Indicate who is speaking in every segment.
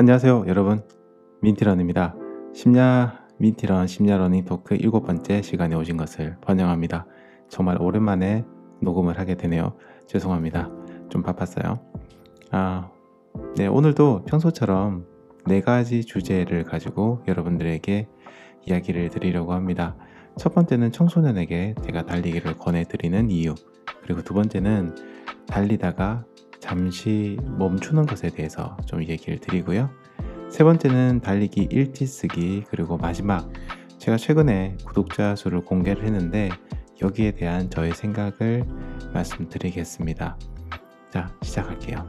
Speaker 1: 안녕하세요 여러분. 민티런입니다. 심야 민티런 심야 러닝 토크 일곱 번째 시간에 오신 것을 환영합니다. 정말 오랜만에 녹음을 하게 되네요. 죄송합니다. 좀 바빴어요. 아, 네 오늘도 평소처럼 네 가지 주제를 가지고 여러분들에게 이야기를 드리려고 합니다. 첫 번째는 청소년에게 제가 달리기를 권해드리는 이유 그리고 두 번째는 달리다가 잠시 멈추는 것에 대해서 좀 얘기를 드리고요. 세 번째는 달리기 1티 쓰기 그리고 마지막 제가 최근에 구독자 수를 공개를 했는데 여기에 대한 저의 생각을 말씀드리겠습니다. 자 시작할게요.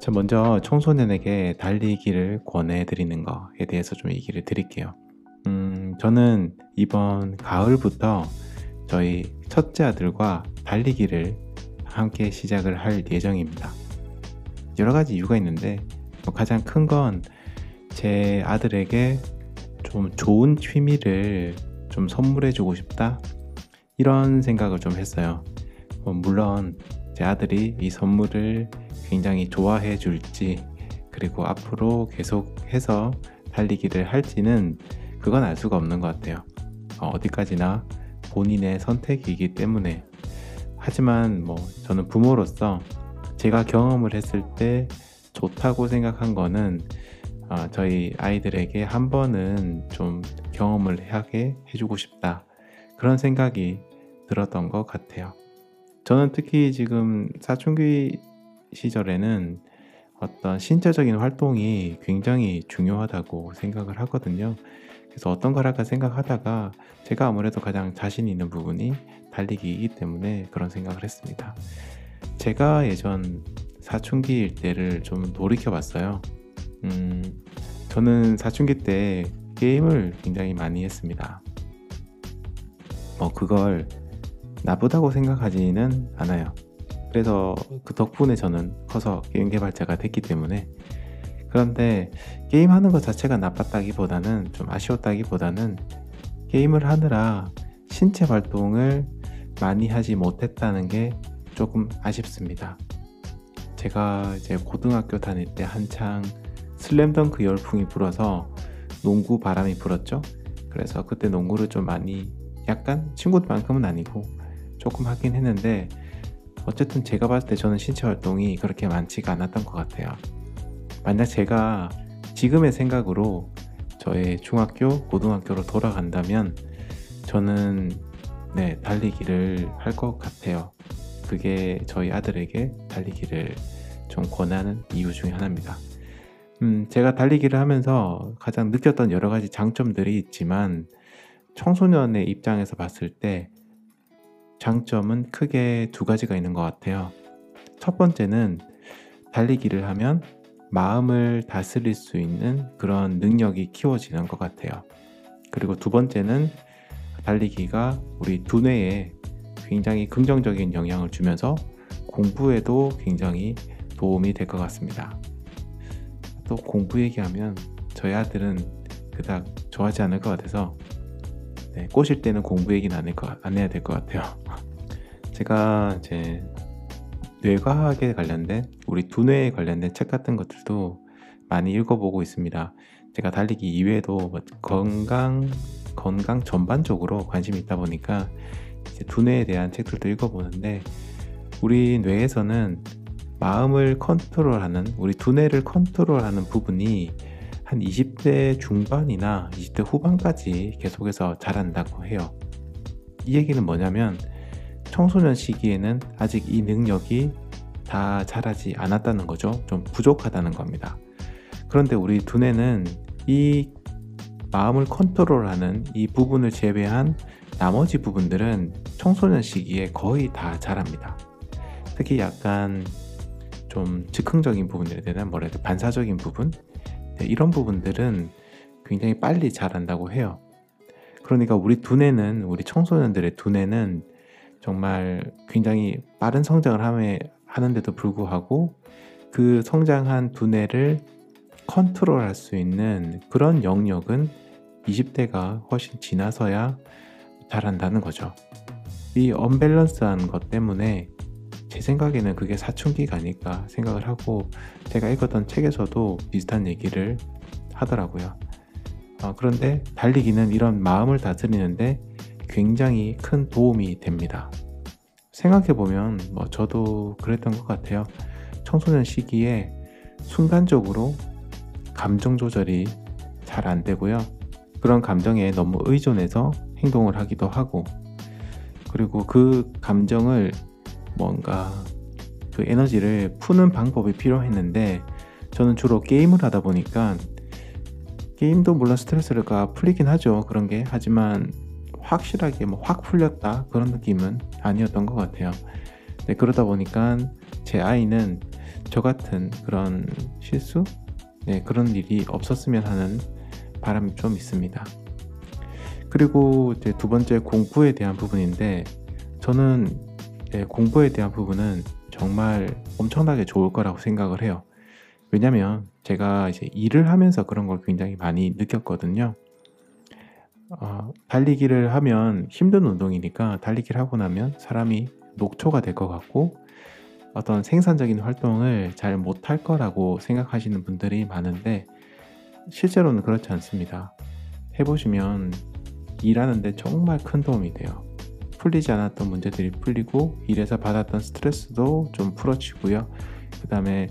Speaker 1: 자 먼저 청소년에게 달리기를 권해드리는 것에 대해서 좀 얘기를 드릴게요. 음, 저는 이번 가을부터 저희 첫째 아들과 달리기를 함께 시작을 할 예정입니다. 여러 가지 이유가 있는데 뭐 가장 큰 건 제 아들에게 좀 좋은 취미를 좀 선물해 주고 싶다 이런 생각을 좀 했어요. 뭐 물론 제 아들이 이 선물을 굉장히 좋아해 줄지 그리고 앞으로 계속해서 달리기를 할지는 그건 알 수가 없는 것 같아요. 어, 어디까지나 본인의 선택이기 때문에 하지만 뭐 저는 부모로서 제가 경험을 했을 때 좋다고 생각한 거는 어, 저희 아이들에게 한 번은 좀 경험을 하게 해주고 싶다 그런 생각이 들었던 것 같아요. 저는 특히 지금 사춘기 시절에는 어떤 신체적인 활동이 굉장히 중요하다고 생각을 하거든요. 그래서 어떤 걸 할까 생각하다가 제가 아무래도 가장 자신 있는 부분이 달리기이기 때문에 그런 생각을 했습니다. 제가 예전 사춘기일 때를 좀 돌이켜 봤어요. 음, 저는 사춘기 때 게임을 굉장히 많이 했습니다. 뭐 그걸 나쁘다고 생각하지는 않아요. 그래서 그 덕분에 저는 커서 게임 개발자가 됐기 때문에 그런데 게임하는 것 자체가 나빴다기보다는 좀 아쉬웠다기보다는 게임을 하느라 신체 활동을 많이 하지 못했다는 게 조금 아쉽습니다. 제가 이제 고등학교 다닐 때 한창 슬램덩크 열풍이 불어서 농구 바람이 불었죠. 그래서 그때 농구를 좀 많이 약간 친구들만큼은 아니고 조금 하긴 했는데 어쨌든 제가 봤을 때 저는 신체 활동이 그렇게 많지가 않았던 것 같아요. 만약 제가 지금의 생각으로 저의 중학교, 고등학교로 돌아간다면 저는 네, 달리기를 할 것 같아요. 그게 저희 아들에게 달리기를 좀 권하는 이유 중에 하나입니다. 음, 제가 달리기를 하면서 가장 느꼈던 여러 가지 장점들이 있지만 청소년의 입장에서 봤을 때 장점은 크게 두 가지가 있는 것 같아요. 첫 번째는 달리기를 하면 마음을 다스릴 수 있는 그런 능력이 키워지는 것 같아요. 그리고 두 번째는 달리기가 우리 두뇌에 굉장히 긍정적인 영향을 주면서 공부에도 굉장히 도움이 될 것 같습니다. 또 공부 얘기하면 저희 아들은 그닥 좋아하지 않을 것 같아서 네, 꼬실 때는 공부 얘기는 안, 안 해야 될 것 같아요. 제가 이제 뇌과학에 관련된 우리 두뇌에 관련된 책 같은 것들도 많이 읽어보고 있습니다. 제가 달리기 이외에도 뭐 건강 건강 전반적으로 관심이 있다 보니까 두뇌에 대한 책들도 읽어보는데 우리 뇌에서는 마음을 컨트롤하는 우리 두뇌를 컨트롤하는 부분이 한 20대 중반이나 20대 후반까지 계속해서 자란다고 해요. 이 얘기는 뭐냐면 청소년 시기에는 아직 이 능력이 다 자라지 않았다는 거죠. 좀 부족하다는 겁니다. 그런데 우리 두뇌는 이 마음을 컨트롤하는 이 부분을 제외한 나머지 부분들은 청소년 시기에 거의 다 자랍니다. 특히 약간 좀 즉흥적인 부분들에 대한 돼 반사적인 부분 네, 이런 부분들은 굉장히 빨리 자란다고 해요. 그러니까 우리 두뇌는 우리 청소년들의 두뇌는 정말 굉장히 빠른 성장을 하는데도 불구하고 그 성장한 두뇌를 컨트롤할 수 있는 그런 영역은 20대가 훨씬 지나서야 잘한다는 거죠. 이 언밸런스한 것 때문에 제 생각에는 그게 사춘기가 아닐까 생각을 하고 제가 읽었던 책에서도 비슷한 얘기를 하더라고요. 어, 그런데 달리기는 이런 마음을 다스리는데 굉장히 큰 도움이 됩니다. 생각해보면 뭐 저도 그랬던 것 같아요. 청소년 시기에 순간적으로 감정 조절이 잘 안 되고요. 그런 감정에 너무 의존해서 행동을 하기도 하고 그리고 그 감정을 뭔가 그 에너지를 푸는 방법이 필요했는데 저는 주로 게임을 하다 보니까 게임도 물론 스트레스가 풀리긴 하죠. 그런 게 하지만 확실하게 뭐 확 풀렸다 그런 느낌은 아니었던 것 같아요. 네, 그러다 보니까 제 아이는 저 같은 그런 실수 네, 그런 일이 없었으면 하는 바람이 좀 있습니다. 그리고 이제 두 번째 공부에 대한 부분인데 저는 네, 공부에 대한 부분은 정말 엄청나게 좋을 거라고 생각을 해요. 왜냐면 제가 이제 일을 하면서 그런 걸 굉장히 많이 느꼈거든요. 어, 달리기를 하면 힘든 운동이니까 달리기를 하고 나면 사람이 녹초가 될 것 같고 어떤 생산적인 활동을 잘 못할 거라고 생각하시는 분들이 많은데 실제로는 그렇지 않습니다. 해보시면 일하는데 정말 큰 도움이 돼요. 풀리지 않았던 문제들이 풀리고 일에서 받았던 스트레스도 좀 풀어지고요. 그 다음에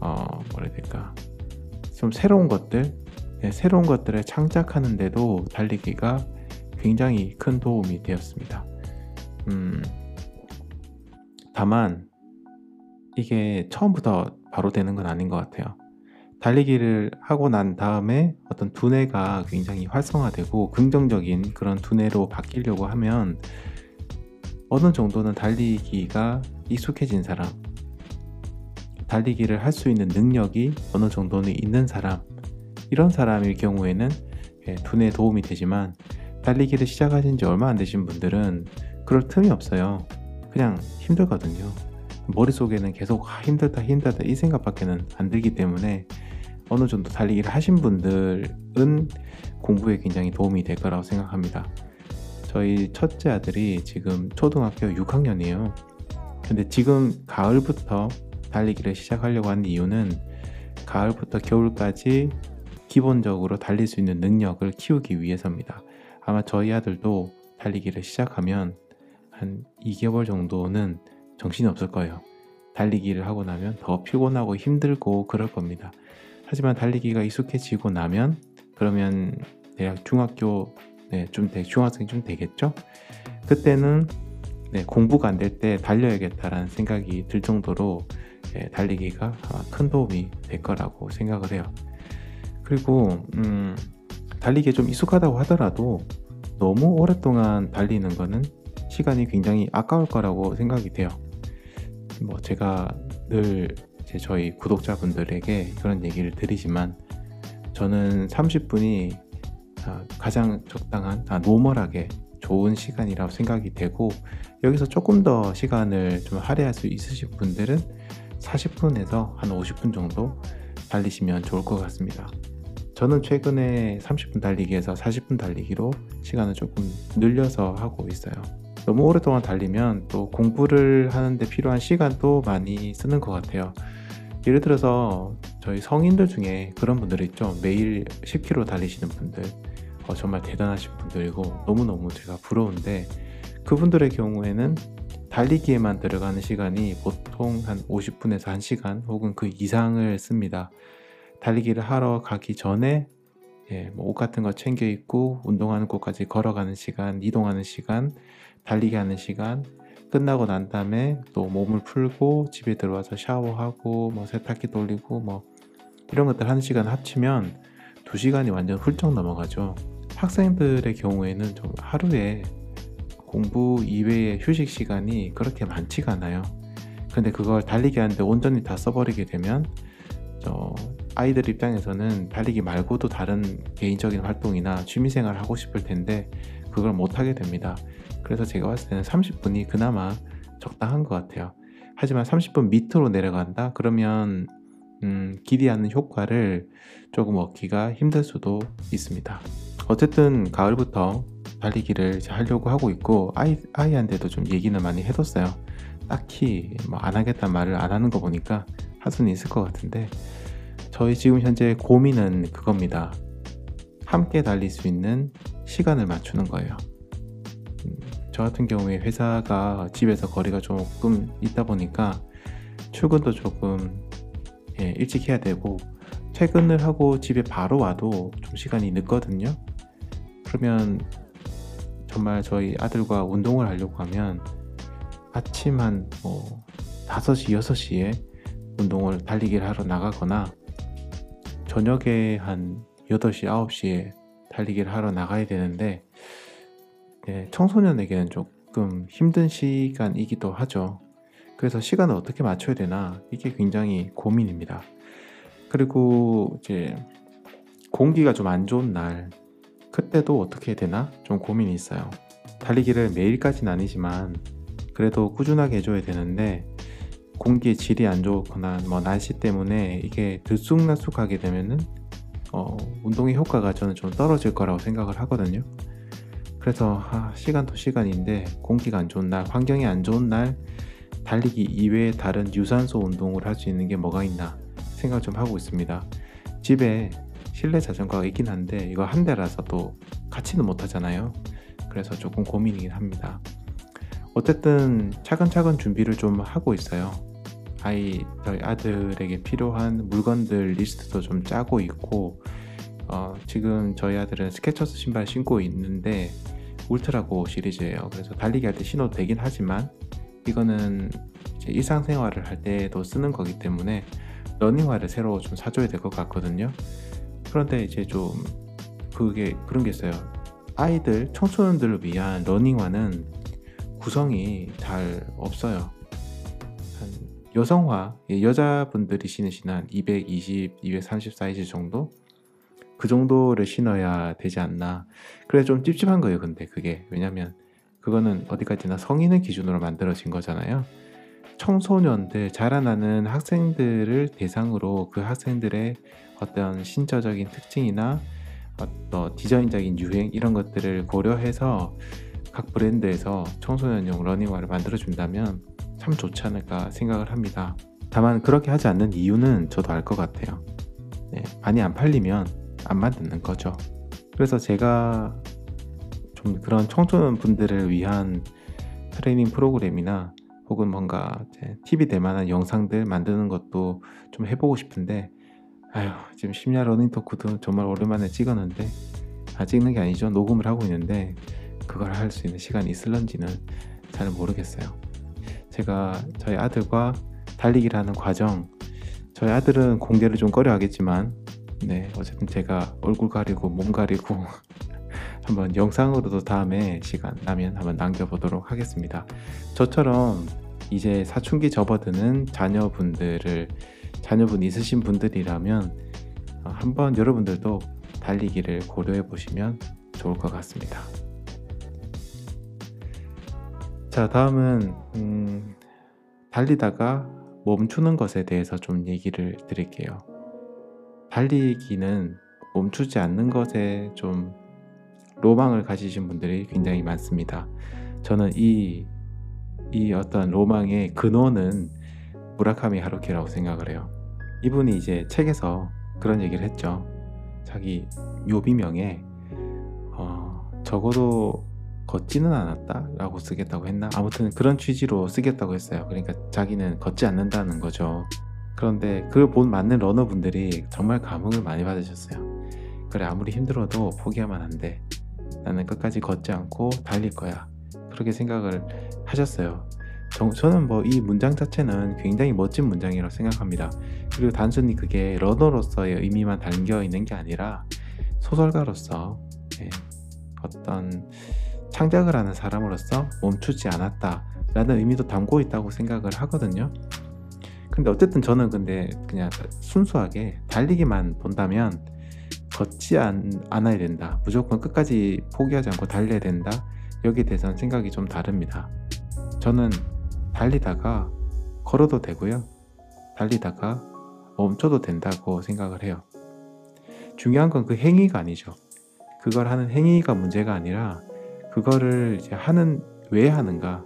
Speaker 1: 어 뭐라 해야 될까 좀 새로운 것들 네, 새로운 것들을 창작하는데도 달리기가 굉장히 큰 도움이 되었습니다. 음, 다만 이게 처음부터 바로 되는 건 아닌 것 같아요. 달리기를 하고 난 다음에 어떤 두뇌가 굉장히 활성화되고 긍정적인 그런 두뇌로 바뀌려고 하면 어느 정도는 달리기가 익숙해진 사람, 달리기를 할 수 있는 능력이 어느 정도는 있는 사람, 이런 사람일 경우에는 예, 두뇌에 도움이 되지만 달리기를 시작하신 지 얼마 안 되신 분들은 그럴 틈이 없어요. 그냥 힘들거든요. 머릿속에는 계속 아, 힘들다 힘들다 이 생각밖에는 안 들기 때문에 어느 정도 달리기를 하신 분들은 공부에 굉장히 도움이 될 거라고 생각합니다. 저희 첫째 아들이 지금 초등학교 6학년이에요. 근데 지금 가을부터 달리기를 시작하려고 한 이유는 가을부터 겨울까지 기본적으로 달릴 수 있는 능력을 키우기 위해서입니다. 아마 저희 아들도 달리기를 시작하면 한 2개월 정도는 정신이 없을 거예요. 달리기를 하고 나면 더 피곤하고 힘들고 그럴 겁니다. 하지만 달리기가 익숙해지고 나면 그러면 대학 중학교 네, 좀 되, 중학생이 좀 되겠죠? 그때는 네, 공부가 안 될 때 달려야겠다라는 생각이 들 정도로 네, 달리기가 아마 큰 도움이 될 거라고 생각을 해요. 그리고 음, 달리기에 좀 익숙하다고 하더라도 너무 오랫동안 달리는 거는 시간이 굉장히 아까울 거라고 생각이 돼요. 뭐 제가 늘 저희 구독자분들에게 그런 얘기를 드리지만 저는 30분이 아, 가장 적당한, 아, 노멀하게 좋은 시간이라고 생각이 되고 여기서 조금 더 시간을 좀 할애할 수 있으신 분들은 40분에서 한 50분 정도 달리시면 좋을 것 같습니다. 저는 최근에 30분 달리기에서 40분 달리기로 시간을 조금 늘려서 하고 있어요. 너무 오랫동안 달리면 또 공부를 하는데 필요한 시간도 많이 쓰는 것 같아요. 예를 들어서 저희 성인들 중에 그런 분들 있죠. 매일 10km 달리시는 분들. 어, 정말 대단하신 분들이고 너무너무 제가 부러운데 그분들의 경우에는 달리기에만 들어가는 시간이 보통 한 50분에서 1시간 혹은 그 이상을 씁니다. 달리기를 하러 가기 전에 예, 뭐 옷 같은 거 챙겨 입고 운동하는 곳까지 걸어가는 시간, 이동하는 시간, 달리기 하는 시간, 끝나고 난 다음에 또 몸을 풀고 집에 들어와서 샤워하고 뭐 세탁기 돌리고 뭐 이런 것들 한 시간 합치면 두 시간이 완전 훌쩍 넘어가죠. 학생들의 경우에는 좀 하루에 공부 이외의 휴식 시간이 그렇게 많지가 않아요. 근데 그걸 달리기 하는데 온전히 다 써버리게 되면 어, 아이들 입장에서는 달리기 말고도 다른 개인적인 활동이나 취미생활 하고 싶을 텐데 그걸 못하게 됩니다. 그래서 제가 봤을 때는 30분이 그나마 적당한 것 같아요. 하지만 30분 밑으로 내려간다? 그러면 음, 기대하는 효과를 조금 얻기가 힘들 수도 있습니다. 어쨌든 가을부터 달리기를 하려고 하고 있고 아이, 아이한테도 좀 얘기는 많이 해뒀어요. 딱히 뭐 안 하겠다는 말을 안 하는 거 보니까 할 수는 있을 것 같은데 저희 지금 현재 고민은 그겁니다. 함께 달릴 수 있는 시간을 맞추는 거예요. 음, 저 같은 경우에 회사가 집에서 거리가 조금 있다 보니까 출근도 조금 예, 일찍 해야 되고 퇴근을 하고 집에 바로 와도 좀 시간이 늦거든요. 그러면 정말 저희 아들과 운동을 하려고 하면 아침 한뭐 5시, 6시에 운동을 달리기를 하러 나가거나 저녁에 한 8시, 9시에 달리기를 하러 나가야 되는데 네, 청소년에게는 조금 힘든 시간이기도 하죠. 그래서 시간을 어떻게 맞춰야 되나 이게 굉장히 고민입니다. 그리고 이제 공기가 좀 안 좋은 날 그때도 어떻게 해야 되나 좀 고민이 있어요. 달리기를 매일까지는 아니지만 그래도 꾸준하게 해줘야 되는데 공기의 질이 안 좋거나 뭐 날씨 때문에 이게 들쑥날쑥하게 되면은 어, 운동의 효과가 저는 좀 떨어질 거라고 생각을 하거든요. 그래서 아, 시간도 시간인데 공기가 안 좋은 날, 환경이 안 좋은 날 달리기 이외에 다른 유산소 운동을 할 수 있는 게 뭐가 있나 생각 좀 하고 있습니다. 집에 실내 자전거가 있긴 한데 이거 한 대라서 또 같이는 못 하잖아요. 그래서 조금 고민이긴 합니다. 어쨌든 차근차근 준비를 좀 하고 있어요. 아이 저희 아들에게 필요한 물건들 리스트도 좀 짜고 있고 어, 지금 저희 아들은 스케쳐스 신발 신고 있는데 울트라고 시리즈예요. 그래서 달리기 할 때 신어도 되긴 하지만 이거는 일상생활을 할 때도 쓰는 거기 때문에 러닝화를 새로 좀 사줘야 될 것 같거든요. 그런데 이제 좀 그게 그런 게 있어요. 아이들 청소년들을 위한 러닝화는 구성이 잘 없어요. 여성화 예, 여자분들이 신으시는 한 220, 230 사이즈 정도 그 정도를 신어야 되지 않나. 그래 좀 찝찝한 거예요. 근데 그게 왜냐면 그거는 어디까지나 성인을 기준으로 만들어진 거잖아요. 청소년들 자라나는 학생들을 대상으로 그 학생들의 어떤 신체적인 특징이나 어떤 디자인적인 유행 이런 것들을 고려해서 각 브랜드에서 청소년용 러닝화를 만들어 준다면 참 좋지 않을까 생각을 합니다. 다만 그렇게 하지 않는 이유는 저도 알 것 같아요. 네, 많이 안 팔리면 안 만드는 거죠. 그래서 제가 좀 그런 청소년 분들을 위한 트레이닝 프로그램이나 혹은 뭔가 팁이 될 만한 영상들 만드는 것도 좀 해보고 싶은데 아휴 지금 심야 러닝 토크도 정말 오랜만에 찍었는데 아 찍는 게 아니죠 녹음을 하고 있는데 그걸 할 수 있는 시간이 있을런지는 잘 모르겠어요 제가 저희 아들과 달리기를 하는 과정 저희 아들은 공개를 좀 꺼려 하겠지만 네 어쨌든 제가 얼굴 가리고 몸 가리고 한번 영상으로도 다음에 시간 나면 한번 남겨보도록 하겠습니다 저처럼 이제 사춘기 접어드는 자녀분들을 자녀분 있으신 분들이라면 어, 한번 여러분들도 달리기를 고려해 보시면 좋을 것 같습니다. 자, 다음은 음, 달리다가 멈추는 것에 대해서 좀 얘기를 드릴게요. 달리기는 멈추지 않는 것에 좀 로망을 가지신 분들이 굉장히 많습니다. 저는 이, 이 어떤 로망의 근원은 무라카미 하루키라고 생각을 해요. 이분이 이제 책에서 그런 얘기를 했죠. 자기 묘비명에 어, 적어도 걷지는 않았다라고 쓰겠다고 했나? 아무튼 그런 취지로 쓰겠다고 했어요. 그러니까 자기는 걷지 않는다는 거죠. 그런데 그걸 본 맞는 러너분들이 정말 감흥을 많이 받으셨어요. 그래 아무리 힘들어도 포기하면 안 돼. 나는 끝까지 걷지 않고 달릴 거야. 그렇게 생각을 하셨어요. 저는 뭐 이 문장 자체는 굉장히 멋진 문장이라고 생각합니다. 그리고 단순히 그게 러너로서의 의미만 담겨 있는 게 아니라 소설가로서 예, 어떤 창작을 하는 사람으로서 멈추지 않았다 라는 의미도 담고 있다고 생각을 하거든요. 근데 어쨌든 저는 근데 그냥 순수하게 달리기만 본다면 걷지 않, 않아야 된다. 무조건 끝까지 포기하지 않고 달려야 된다. 여기에 대해서는 생각이 좀 다릅니다. 저는 달리다가 걸어도 되고요. 달리다가 멈춰도 된다고 생각을 해요. 중요한 건 그 행위가 아니죠. 그걸 하는 행위가 문제가 아니라 그거를 이제 하는 왜 하는가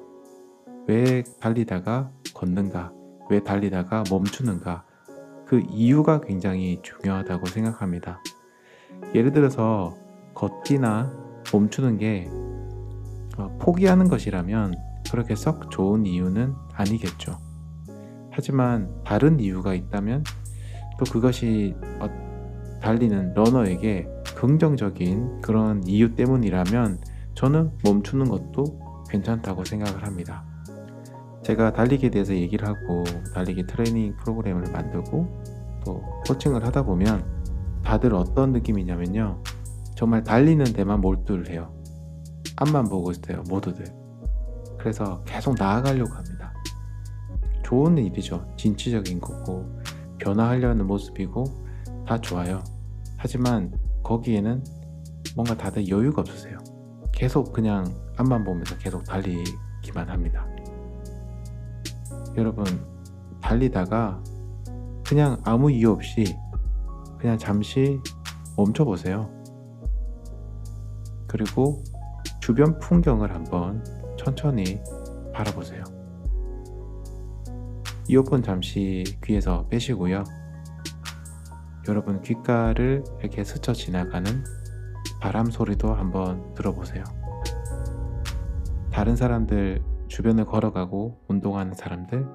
Speaker 1: 왜 달리다가 걷는가, 왜 달리다가 멈추는가, 그 이유가 굉장히 중요하다고 생각합니다. 예를 들어서 걷기나 멈추는 게 어, 포기하는 것이라면 그렇게 썩 좋은 이유는 아니겠죠. 하지만 다른 이유가 있다면 또 그것이 어, 달리는 러너에게 긍정적인 그런 이유 때문이라면 저는 멈추는 것도 괜찮다고 생각을 합니다. 제가 달리기에 대해서 얘기를 하고 달리기 트레이닝 프로그램을 만들고 또 코칭을 하다 보면 다들 어떤 느낌이냐면요. 정말 달리는 데만 몰두를 해요. 앞만 보고 있어요, 모두들. 그래서 계속 나아가려고 합니다. 좋은 일이죠. 진취적인 거고, 변화하려는 모습이고, 다 좋아요. 하지만 거기에는 뭔가 다들 여유가 없으세요. 계속 그냥 앞만 보면서 계속 달리기만 합니다. 여러분, 달리다가 그냥 아무 이유 없이 그냥 잠시 멈춰 보세요. 그리고 주변 풍경을 한번 천천히 바라보세요. 이어폰 잠시 귀에서 빼시고요. 여러분 귓가를 이렇게 스쳐 지나가는 바람 소리도 한번 들어보세요. 다른 사람들 주변을 걸어가고 운동하는 사람들,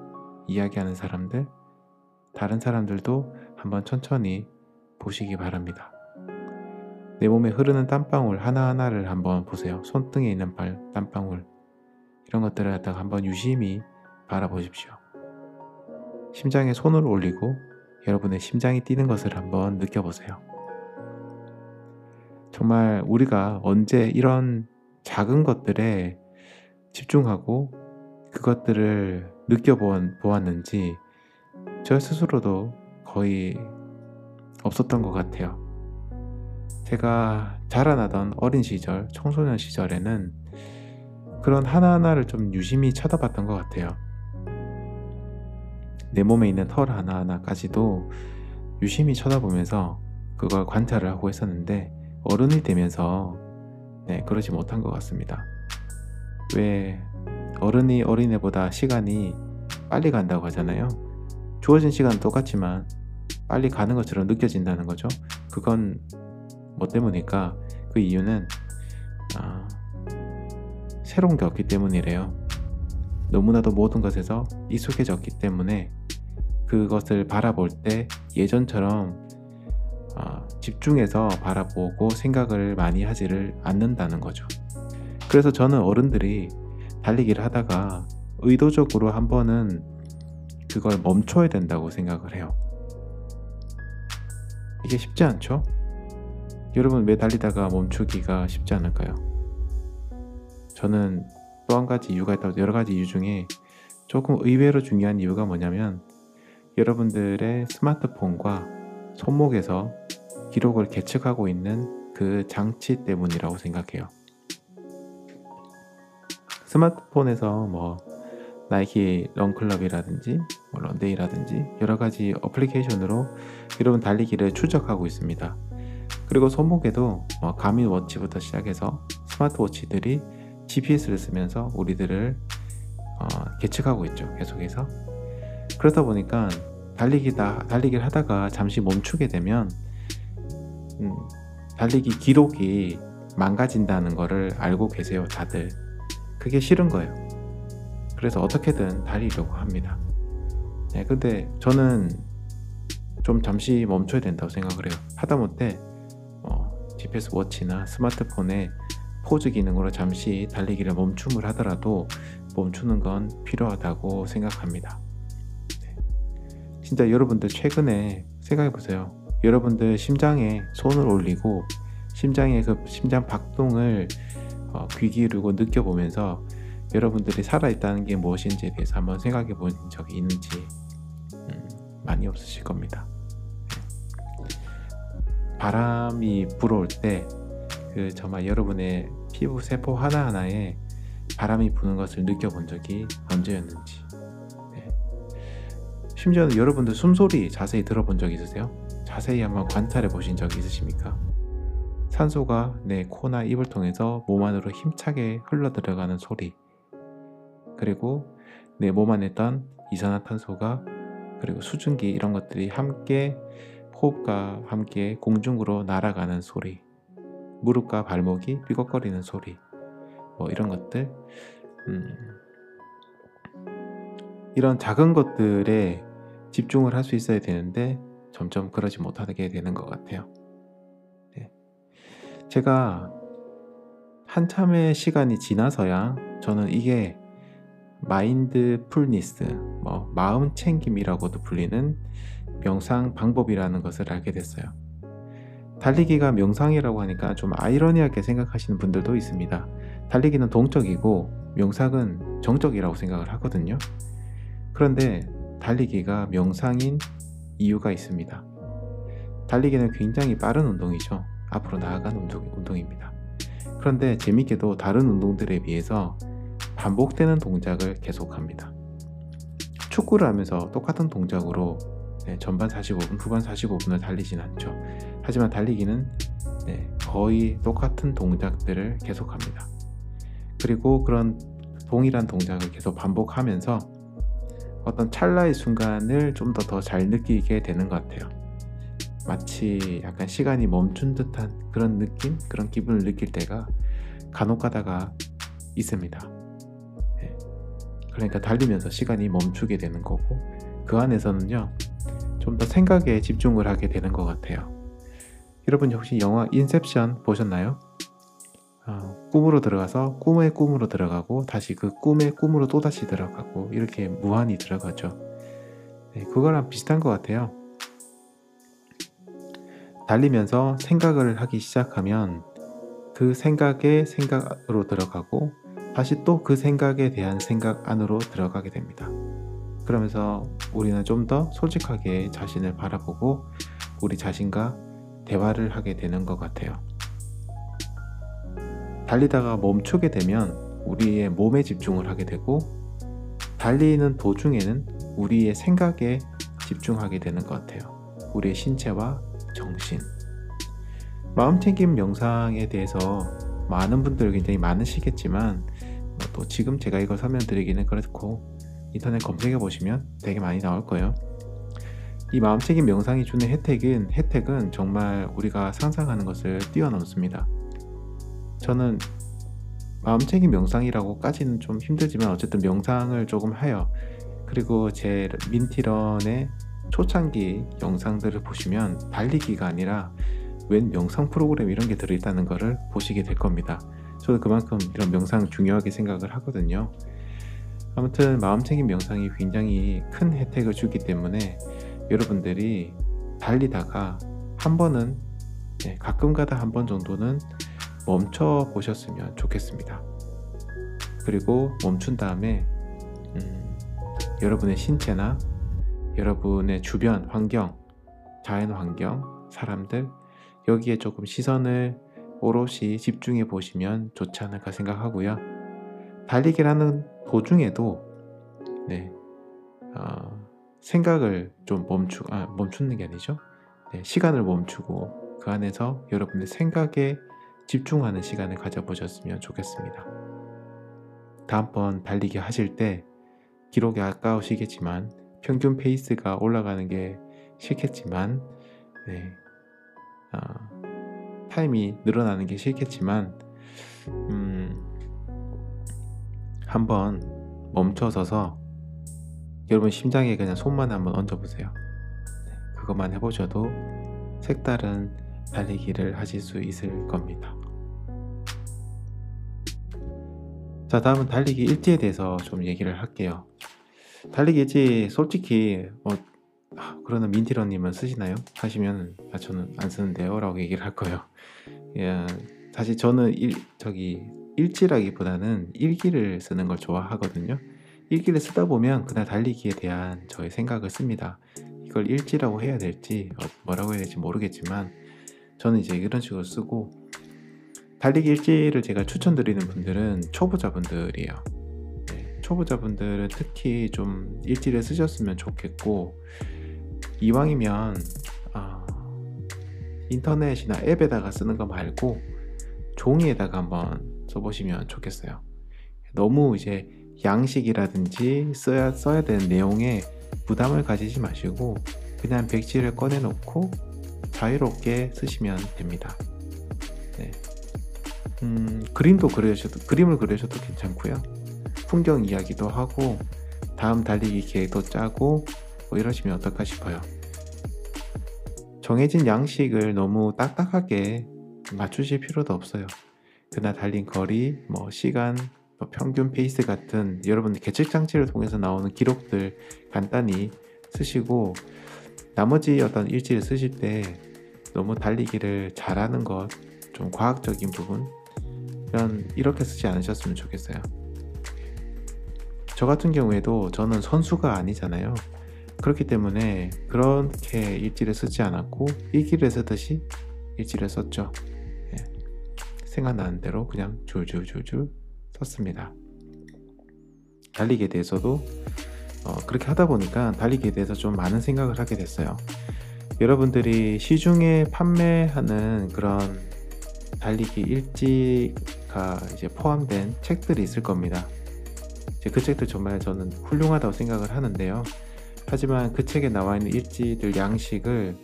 Speaker 1: 이야기하는 사람들, 다른 사람들도 한번 천천히 보시기 바랍니다. 내 몸에 흐르는 땀방울 하나하나를 한번 보세요. 손등에 있는 발, 땀방울. 이런 것들을 갖다가 한번 유심히 바라보십시오. 심장에 손을 올리고 여러분의 심장이 뛰는 것을 한번 느껴보세요. 정말 우리가 언제 이런 작은 것들에 집중하고 그것들을 느껴보았는지 저 스스로도 거의 없었던 것 같아요. 제가 자라나던 어린 시절, 청소년 시절에는 그런 하나하나를 좀 유심히 쳐다봤던 것 같아요. 내 몸에 있는 털 하나하나까지도 유심히 쳐다보면서 그걸 관찰을 하고 있었는데 어른이 되면서 네, 그러지 못한 것 같습니다. 왜 어른이 어린애보다 시간이 빨리 간다고 하잖아요. 주어진 시간은 똑같지만 빨리 가는 것처럼 느껴진다는 거죠. 그건 뭐 때문일까? 그 이유는 아, 새로운 게 없기 때문이래요. 너무나도 모든 것에서 익숙해졌기 때문에 그것을 바라볼 때 예전처럼 어, 집중해서 바라보고 생각을 많이 하지를 않는다는 거죠. 그래서 저는 어른들이 달리기를 하다가 의도적으로 한 번은 그걸 멈춰야 된다고 생각을 해요. 이게 쉽지 않죠? 여러분 왜 달리다가 멈추기가 쉽지 않을까요? 저는 또 한 가지 이유가 있다고 여러 가지 이유 중에 조금 의외로 중요한 이유가 뭐냐면 여러분들의 스마트폰과 손목에서 기록을 계측하고 있는 그 장치 때문이라고 생각해요. 스마트폰에서 뭐 나이키 런클럽이라든지 뭐 런데이라든지 여러 가지 어플리케이션으로 여러분 달리기를 추적하고 있습니다. 그리고 손목에도 뭐 가민 워치부터 시작해서 스마트워치들이 GPS를 쓰면서 우리들을 어, 계측하고 있죠. 계속해서. 그러다 보니까 달리기다 달리기를 하다가 잠시 멈추게 되면 음, 달리기 기록이 망가진다는 것을 알고 계세요, 다들. 그게 싫은 거예요. 그래서 어떻게든 달리려고 합니다. 네, 근데 저는 좀 잠시 멈춰야 된다고 생각을 해요. 하다못해 GPS 워치나 스마트폰의 포즈 기능으로 잠시 달리기를 멈춤을 하더라도 멈추는 건 필요하다고 생각합니다. 네. 진짜 여러분들 최근에 생각해 보세요. 여러분들 심장에 손을 올리고 심장의 그 심장 박동을 어, 귀 기울이고 느껴보면서 여러분들이 살아있다는 게 무엇인지에 대해서 한번 생각해 본 적이 있는지 음, 많이 없으실 겁니다. 바람이 불어올 때 그 정말 여러분의 피부 세포 하나하나에 바람이 부는 것을 느껴본 적이 언제였는지 네. 심지어는 여러분들 숨소리 자세히 들어본 적 있으세요? 자세히 한번 관찰해 보신 적 있으십니까? 산소가 내 코나 입을 통해서 몸 안으로 힘차게 흘러 들어가는 소리. 그리고 내 몸 안에 있던 이산화탄소가 그리고 수증기 이런 것들이 함께 호흡과 함께 공중으로 날아가는 소리, 무릎과 발목이 삐걱거리는 소리, 뭐 이런 것들, 음, 이런 작은 것들에 집중을 할 수 있어야 되는데 점점 그러지 못하게 되는 것 같아요. 네. 제가 한참의 시간이 지나서야 저는 이게 마인드 풀니스, 뭐 마음 챙김이라고도 불리는 명상 방법이라는 것을 알게 됐어요. 달리기가 명상이라고 하니까 좀 아이러니하게 생각하시는 분들도 있습니다. 달리기는 동적이고 명상은 정적이라고 생각을 하거든요. 그런데 달리기가 명상인 이유가 있습니다. 달리기는 굉장히 빠른 운동이죠. 앞으로 나아간 운동, 운동 입니다. 그런데 재밌게도 다른 운동들에 비해서 반복되는 동작을 계속합니다. 축구를 하면서 똑같은 동작으로 네, 전반 45분, 후반 45분을 달리진 않죠. 하지만 달리기는 네, 거의 똑같은 동작들을 계속합니다. 그리고 그런 동일한 동작을 계속 반복하면서 어떤 찰나의 순간을 좀 더 더 잘 느끼게 되는 것 같아요. 마치 약간 시간이 멈춘 듯한 그런 느낌, 그런 기분을 느낄 때가 간혹 가다가 있습니다. 네. 그러니까 달리면서 시간이 멈추게 되는 거고 그 안에서는요 좀 더 생각에 집중을 하게 되는 것 같아요. 여러분 혹시 영화 인셉션 보셨나요? 어, 꿈으로 들어가서 꿈의 꿈으로 들어가고 다시 그 꿈의 꿈으로 또다시 들어가고 이렇게 무한히 들어가죠. 네, 그거랑 비슷한 것 같아요. 달리면서 생각을 하기 시작하면 그 생각의 생각으로 들어가고 다시 또 그 생각에 대한 생각 안으로 들어가게 됩니다. 그러면서 우리는 좀 더 솔직하게 자신을 바라보고 우리 자신과 대화를 하게 되는 것 같아요. 달리다가 멈추게 되면 우리의 몸에 집중을 하게 되고 달리는 도중에는 우리의 생각에 집중하게 되는 것 같아요. 우리의 신체와 정신. 마음챙김 명상에 대해서 많은 분들 굉장히 많으시겠지만 또 지금 제가 이걸 설명드리기는 그렇고 인터넷 검색해 보시면 되게 많이 나올 거예요. 이 마음챙김 명상이 주는 혜택은 혜택은 정말 우리가 상상하는 것을 뛰어넘습니다. 저는 마음챙김 명상이라고까지는 좀 힘들지만 어쨌든 명상을 조금 해요. 그리고 제 민티런의 초창기 영상들을 보시면 달리기가 아니라 웬 명상 프로그램 이런 게 들어있다는 것을 보시게 될 겁니다. 저도 그만큼 이런 명상 중요하게 생각을 하거든요. 아무튼 마음챙김 명상이 굉장히 큰 혜택을 주기 때문에 여러분들이 달리다가 한 번은 네, 가끔가다 한 번 정도는 멈춰 보셨으면 좋겠습니다. 그리고 멈춘 다음에 음, 여러분의 신체나 여러분의 주변 환경, 자연 환경, 사람들 여기에 조금 시선을 오롯이 집중해 보시면 좋지 않을까 생각하고요. 달리기를 하는 도중에도 네, 어, 생각을 좀 멈추, 아, 멈추는 게 아니죠. 네, 시간을 멈추고 그 안에서 여러분의 생각에 집중하는 시간을 가져보셨으면 좋겠습니다. 다음번 달리기 하실 때 기록이 아까우시겠지만 평균 페이스가 올라가는 게 싫겠지만 네, 어, 타임이 늘어나는 게 싫겠지만 음, 한번 멈춰서서 여러분 심장에 그냥 손만 한번 얹어보세요. 네, 그것만 해보셔도 색다른 달리기를 하실 수 있을 겁니다. 자 다음은 달리기 일지에 대해서 좀 얘기를 할게요. 달리기 일지 솔직히 뭐 아, 그러는 민티러님은 쓰시나요? 하시면 아, 저는 안 쓰는데요 라고 얘기를 할 거예요. 예, 사실 저는 일, 저기 일지라기보다는 일기를 쓰는 걸 좋아하거든요. 일기를 쓰다 보면 그날 달리기에 대한 저의 생각을 씁니다. 이걸 일지라고 해야 될지 어, 뭐라고 해야 될지 모르겠지만 저는 이제 이런 식으로 쓰고 달리기 일지를 제가 추천드리는 분들은 초보자분들이에요. 네, 초보자분들은 특히 좀 일지를 쓰셨으면 좋겠고 이왕이면 어, 인터넷이나 앱에다가 쓰는 거 말고 종이에다가 한번 써보시면 좋겠어요. 너무 이제 양식이라든지 써야, 써야 되는 내용에 부담을 가지지 마시고 그냥 백지를 꺼내놓고 자유롭게 쓰시면 됩니다. 네. 음, 그림도 그려셔도 그림을 그려셔도 괜찮고요. 풍경 이야기도 하고 다음 달리기 계획도 짜고 뭐 이러시면 어떨까 싶어요. 정해진 양식을 너무 딱딱하게 맞추실 필요도 없어요. 그날 달린 거리, 뭐 시간, 뭐 평균 페이스 같은 여러분들 계측 장치를 통해서 나오는 기록들 간단히 쓰시고 나머지 어떤 일지를 쓰실 때 너무 달리기를 잘하는 것, 좀 과학적인 부분 이런 이렇게 쓰지 않으셨으면 좋겠어요. 저 같은 경우에도 저는 선수가 아니잖아요. 그렇기 때문에 그렇게 일지를 쓰지 않았고 일기를 쓰듯이 일지를 썼죠. 예. 생각나는 대로 그냥 줄줄줄줄 썼습니다. 달리기에 대해서도 어, 그렇게 하다 보니까 달리기에 대해서 좀 많은 생각을 하게 됐어요. 여러분들이 시중에 판매하는 그런 달리기 일지 가 이제 포함된 책들이 있을 겁니다. 그 책들 정말 저는 훌륭하다고 생각을 하는데요. 하지만 그 책에 나와 있는 일지들 양식을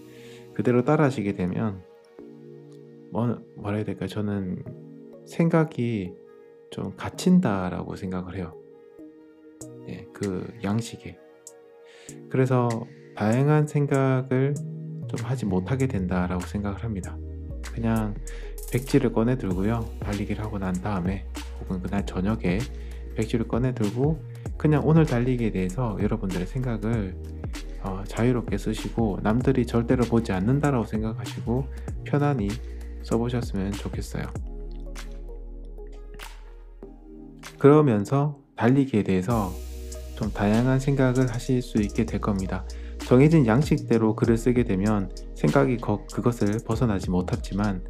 Speaker 1: 그대로 따라하시게 되면 뭐, 뭐라 해야 될까요? 저는 생각이 좀 갇힌다라고 생각을 해요. 예, 그 양식에. 그래서 다양한 생각을 좀 하지 못하게 된다라고 생각을 합니다. 그냥 백지를 꺼내 들고요. 달리기를 하고 난 다음에 혹은 그날 저녁에 백지를 꺼내 들고 그냥 오늘 달리기에 대해서 여러분들의 생각을 어, 자유롭게 쓰시고 남들이 절대로 보지 않는다라고 생각하시고 편안히 써보셨으면 좋겠어요. 그러면서 달리기에 대해서 좀 다양한 생각을 하실 수 있게 될 겁니다. 정해진 양식대로 글을 쓰게 되면 생각이 거, 그것을 벗어나지 못하지만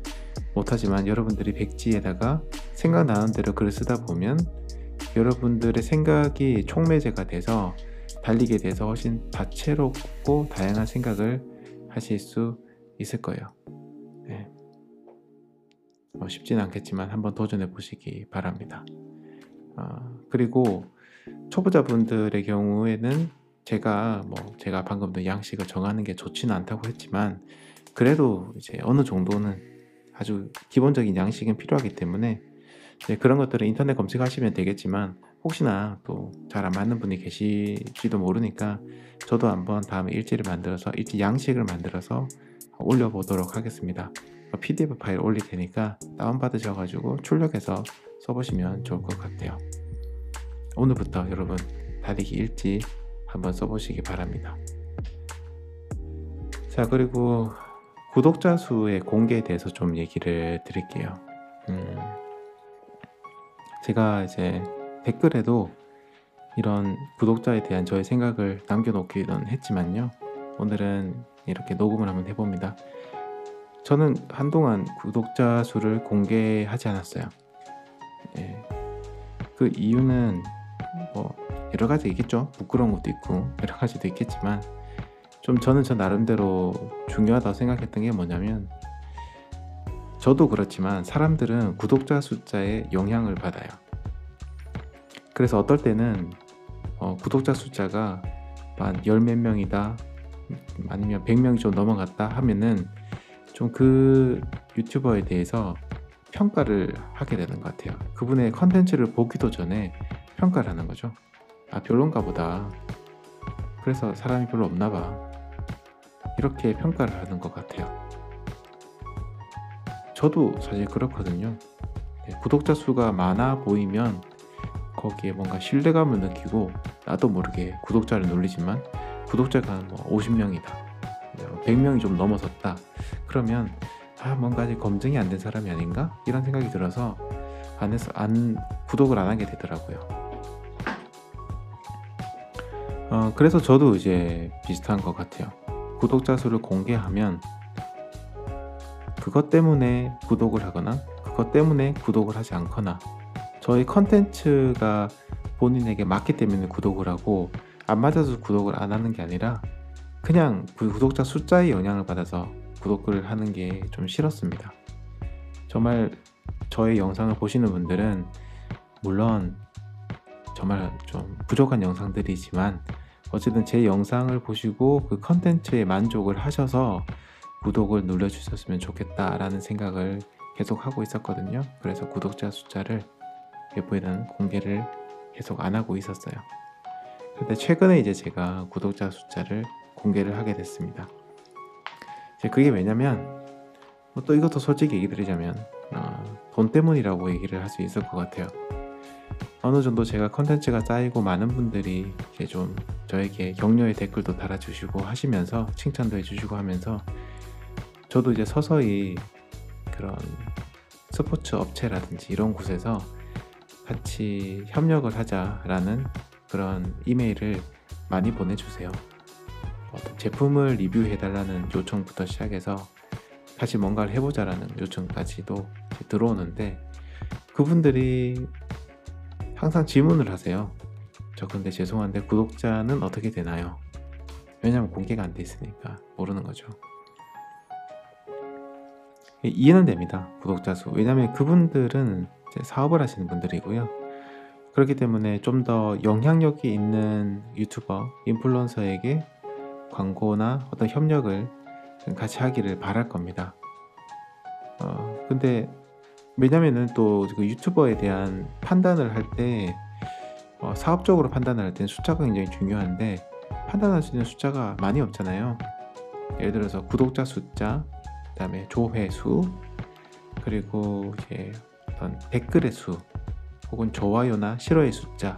Speaker 1: 못하지만 여러분들이 백지에다가 생각나는 대로 글을 쓰다 보면 여러분들의 생각이 촉매제가 돼서 달리기에 대해서 훨씬 다채롭고 다양한 생각을 하실 수 있을 거예요. 네. 뭐 쉽지는 않겠지만 한번 도전해 보시기 바랍니다. 어, 그리고 초보자분들의 경우에는 제가 뭐 제가 방금도 양식을 정하는 게 좋지는 않다고 했지만 그래도 이제 어느 정도는 아주 기본적인 양식은 필요하기 때문에 그런 것들은 인터넷 검색하시면 되겠지만 혹시나 또 잘 안 맞는 분이 계실지도 모르니까 저도 한번 다음에 일지를 만들어서 일지 양식을 만들어서 올려보도록 하겠습니다. PDF 뭐 파일 올릴 테니까 다운받으셔가지고 출력해서 써보시면 좋을 것 같아요. 오늘부터 여러분 다리기 일지 한번 써보시기 바랍니다. 자 그리고 구독자 수의 공개에 대해서 좀 얘기를 드릴게요. 음, 제가 이제 댓글에도 이런 구독자에 대한 저의 생각을 남겨놓기는 했지만요. 오늘은 이렇게 녹음을 한번 해봅니다. 저는 한동안 구독자 수를 공개하지 않았어요. 예. 그 이유는 뭐 여러 가지 있겠죠. 부끄러운 것도 있고 여러 가지도 있겠지만 좀 저는 저 나름대로 중요하다고 생각했던 게 뭐냐면 저도 그렇지만 사람들은 구독자 숫자에 영향을 받아요. 그래서 어떨 때는 어, 구독자 숫자가 한열몇 명이다 아니면 100명이 좀 넘어갔다 하면은 좀 그 유튜버에 대해서 평가를 하게 되는 것 같아요. 그분의 컨텐츠를 보기도 전에 평가를 하는 거죠. 아, 별론가 보다. 그래서 사람이 별로 없나 봐. 이렇게 평가를 하는 것 같아요. 저도 사실 그렇거든요. 네, 구독자 수가 많아 보이면 거기에 뭔가 신뢰감을 느끼고 나도 모르게 구독자를 놀리지만 구독자가 뭐 50명이다. 100명이 좀 넘어섰다. 그러면 아 뭔가 아직 검증이 안 된 사람이 아닌가 이런 생각이 들어서 안 해서 안 구독을 안 하게 되더라고요. 어, 그래서 저도 이제 비슷한 것 같아요. 구독자 수를 공개하면 그것 때문에 구독을 하거나 그것 때문에 구독을 하지 않거나 저희 컨텐츠가 본인에게 맞기 때문에 구독을 하고 안 맞아서 구독을 안 하는 게 아니라 그냥 그 구독자 숫자의 영향을 받아서 구독을 하는 게 좀 싫었습니다. 정말 저의 영상을 보시는 분들은 물론 정말 좀 부족한 영상들이지만 어쨌든 제 영상을 보시고 그 컨텐츠에 만족을 하셔서 구독을 눌러주셨으면 좋겠다라는 생각을 계속 하고 있었거든요. 그래서 구독자 숫자를 외부에는 공개를 계속 안 하고 있었어요. 근데 최근에 이제 제가 구독자 숫자를 공개를 하게 됐습니다. 그게 왜냐면 뭐또 이것도 솔직히 얘기 드리자면 어, 돈 때문이라고 얘기를 할 수 있을 것 같아요. 어느 정도 제가 컨텐츠가 쌓이고 많은 분들이 이제 좀 저에게 격려의 댓글도 달아주시고 하시면서 칭찬도 해주시고 하면서 저도 이제 서서히 그런 스포츠 업체라든지 이런 곳에서 같이 협력을 하자라는 그런 이메일을 많이 보내주세요. 제품을 리뷰해달라는 요청부터 시작해서 다시 뭔가를 해보자라는 요청까지도 들어오는데 그분들이 항상 질문을 하세요. 저 근데 죄송한데 구독자는 어떻게 되나요? 왜냐면 공개가 안 돼 있으니까 모르는 거죠. 이해는 됩니다. 구독자 수. 왜냐면 그분들은 사업을 하시는 분들이고요. 그렇기 때문에 좀 더 영향력이 있는 유튜버, 인플루언서에게 광고나 어떤 협력을 같이 하기를 바랄 겁니다. 어, 근데 왜냐면은 또 그 유튜버에 대한 판단을 할 때 어, 사업적으로 판단을 할 때는 숫자가 굉장히 중요한데 판단할 수 있는 숫자가 많이 없잖아요. 예를 들어서 구독자 숫자, 그 다음에 조회 수, 그리고 이제 어떤 댓글의 수, 혹은 좋아요나 싫어의 숫자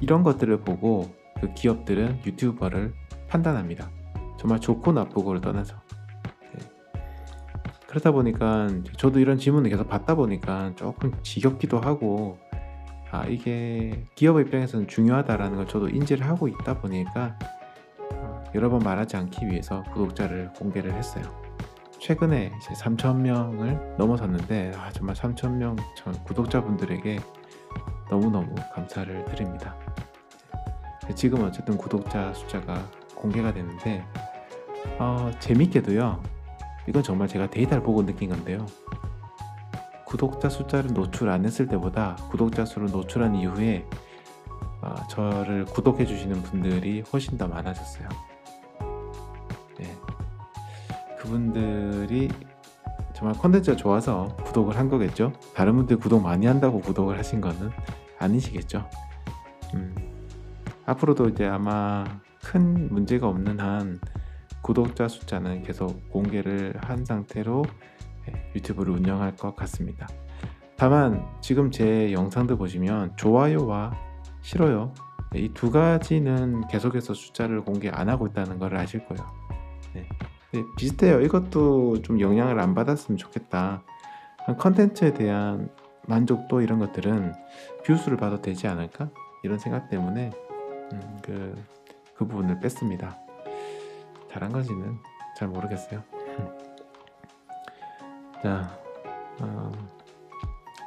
Speaker 1: 이런 것들을 보고 그 기업들은 유튜버를 판단합니다. 정말 좋고 나쁘고를 떠나서. 네. 그러다 보니까 저도 이런 질문을 계속 받다 보니까 조금 지겹기도 하고 아 이게 기업 입장에서는 중요하다라는 걸 저도 인지를 하고 있다 보니까 어, 여러 번 말하지 않기 위해서 구독자를 공개를 했어요. 최근에 이제 3,000명을 넘어섰는데 아, 정말 3,000명 구독자분들에게 너무너무 감사를 드립니다. 지금 어쨌든 구독자 숫자가 공개가 되는데 어, 재밌게도요. 이건 정말 제가 데이터를 보고 느낀 건데요. 구독자 숫자를 노출 안 했을 때보다 구독자 수를 노출한 이후에 어, 저를 구독해 주시는 분들이 훨씬 더 많아졌어요. 네. 그분들이 정말 컨텐츠가 좋아서 구독을 한 거겠죠. 다른 분들 구독 많이 한다고 구독을 하신 거는 아니시겠죠. 음, 앞으로도 이제 아마 큰 문제가 없는 한 구독자 숫자는 계속 공개를 한 상태로 예, 유튜브를 운영할 것 같습니다. 다만 지금 제 영상들 보시면 좋아요와 싫어요 이 두 가지는 계속해서 숫자를 공개 안 하고 있다는 걸 아실 거예요. 네. 네, 비슷해요. 이것도 좀 영향을 안 받았으면 좋겠다. 컨텐츠에 대한 만족도 이런 것들은 뷰수를 봐도 되지 않을까 이런 생각 때문에 음, 그, 그 부분을 뺐습니다. 잘한 건지는 잘 모르겠어요. 자, 어,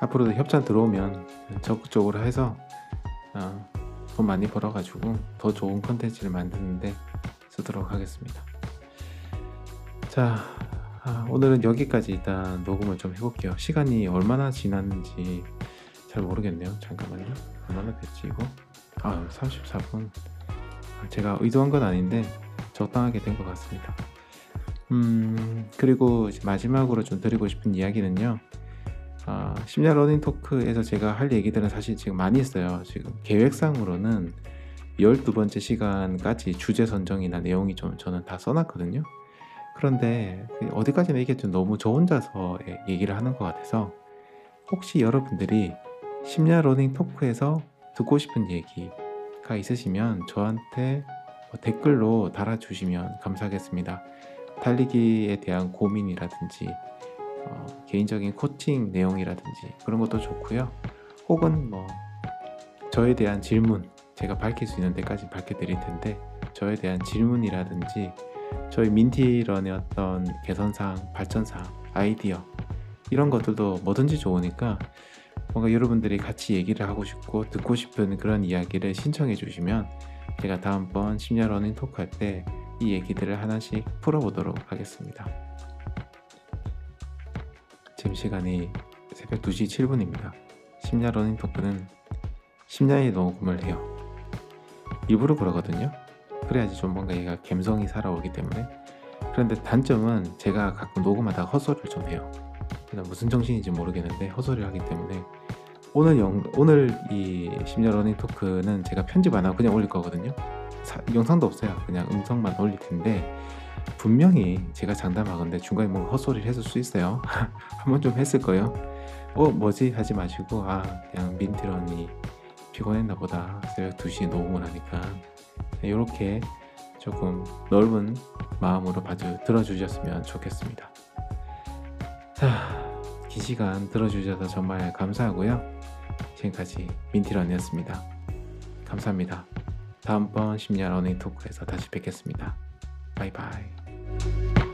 Speaker 1: 앞으로도 협찬 들어오면 적극적으로 해서 어, 돈 많이 벌어가지고 더 좋은 컨텐츠를 만드는데 쓰도록 하겠습니다. 자, 아, 오늘은 여기까지 일단 녹음을 좀 해볼게요. 시간이 얼마나 지났는지 잘 모르겠네요. 잠깐만요. 얼마나 됐지 이거? 아, 34분. 제가 의도한 건 아닌데 적당하게 된 것 같습니다. 음, 그리고 마지막으로 좀 드리고 싶은 이야기는요. 아, 심야 러닝 토크에서 제가 할 얘기들은 사실 지금 많이 있어요. 지금 계획상으로는 12번째 시간까지 주제 선정이나 내용이 좀 저는 다 써놨거든요. 그런데 그 어디까지나 이게 좀 너무 저 혼자서 얘기를 하는 것 같아서 혹시 여러분들이 심야 러닝 토크에서 듣고 싶은 얘기가 있으시면 저한테 뭐 댓글로 달아주시면 감사하겠습니다. 달리기에 대한 고민이라든지 어, 개인적인 코칭 내용이라든지 그런 것도 좋고요. 혹은 뭐 저에 대한 질문 제가 밝힐 수 있는 데까지 밝혀드릴 텐데 저에 대한 질문이라든지 저희 민티런의 어떤 개선사항, 발전사항, 아이디어 이런 것들도 뭐든지 좋으니까 뭔가 여러분들이 같이 얘기를 하고 싶고 듣고 싶은 그런 이야기를 신청해 주시면 제가 다음번 심야 러닝 토크 할 때 이 얘기들을 하나씩 풀어보도록 하겠습니다. 지금 시간이 새벽 2시 7분입니다. 심야 러닝 토크는 심야에 녹음을 해요. 일부러 그러거든요. 그래야지 좀 뭔가 얘가 감성이 살아오기 때문에. 그런데 단점은 제가 가끔 녹음하다가 헛소리를 좀 해요. 무슨 정신인지 모르겠는데 헛소리를 하기 때문에 오늘 영 오늘 이 심야 러닝 토크는 제가 편집 안 하고 그냥 올릴 거거든요. 사- 영상도 없어요. 그냥 음성만 올릴 텐데 분명히 제가 장담하건데 중간에 뭔가 헛소리를 했을 수 있어요. 한번 좀 했을 거예요. 어 뭐지 하지 마시고 아 그냥 민티런이 피곤했나 보다 새벽 2시에 녹음을 하니까 이렇게 조금 넓은 마음으로 봐주 들어주셨으면 좋겠습니다. 자, 긴 시간 들어주셔서 정말 감사하고요. 지금까지 민티런이었습니다. 감사합니다. 다음번 심야 러닝 토크에서 다시 뵙겠습니다. 바이바이.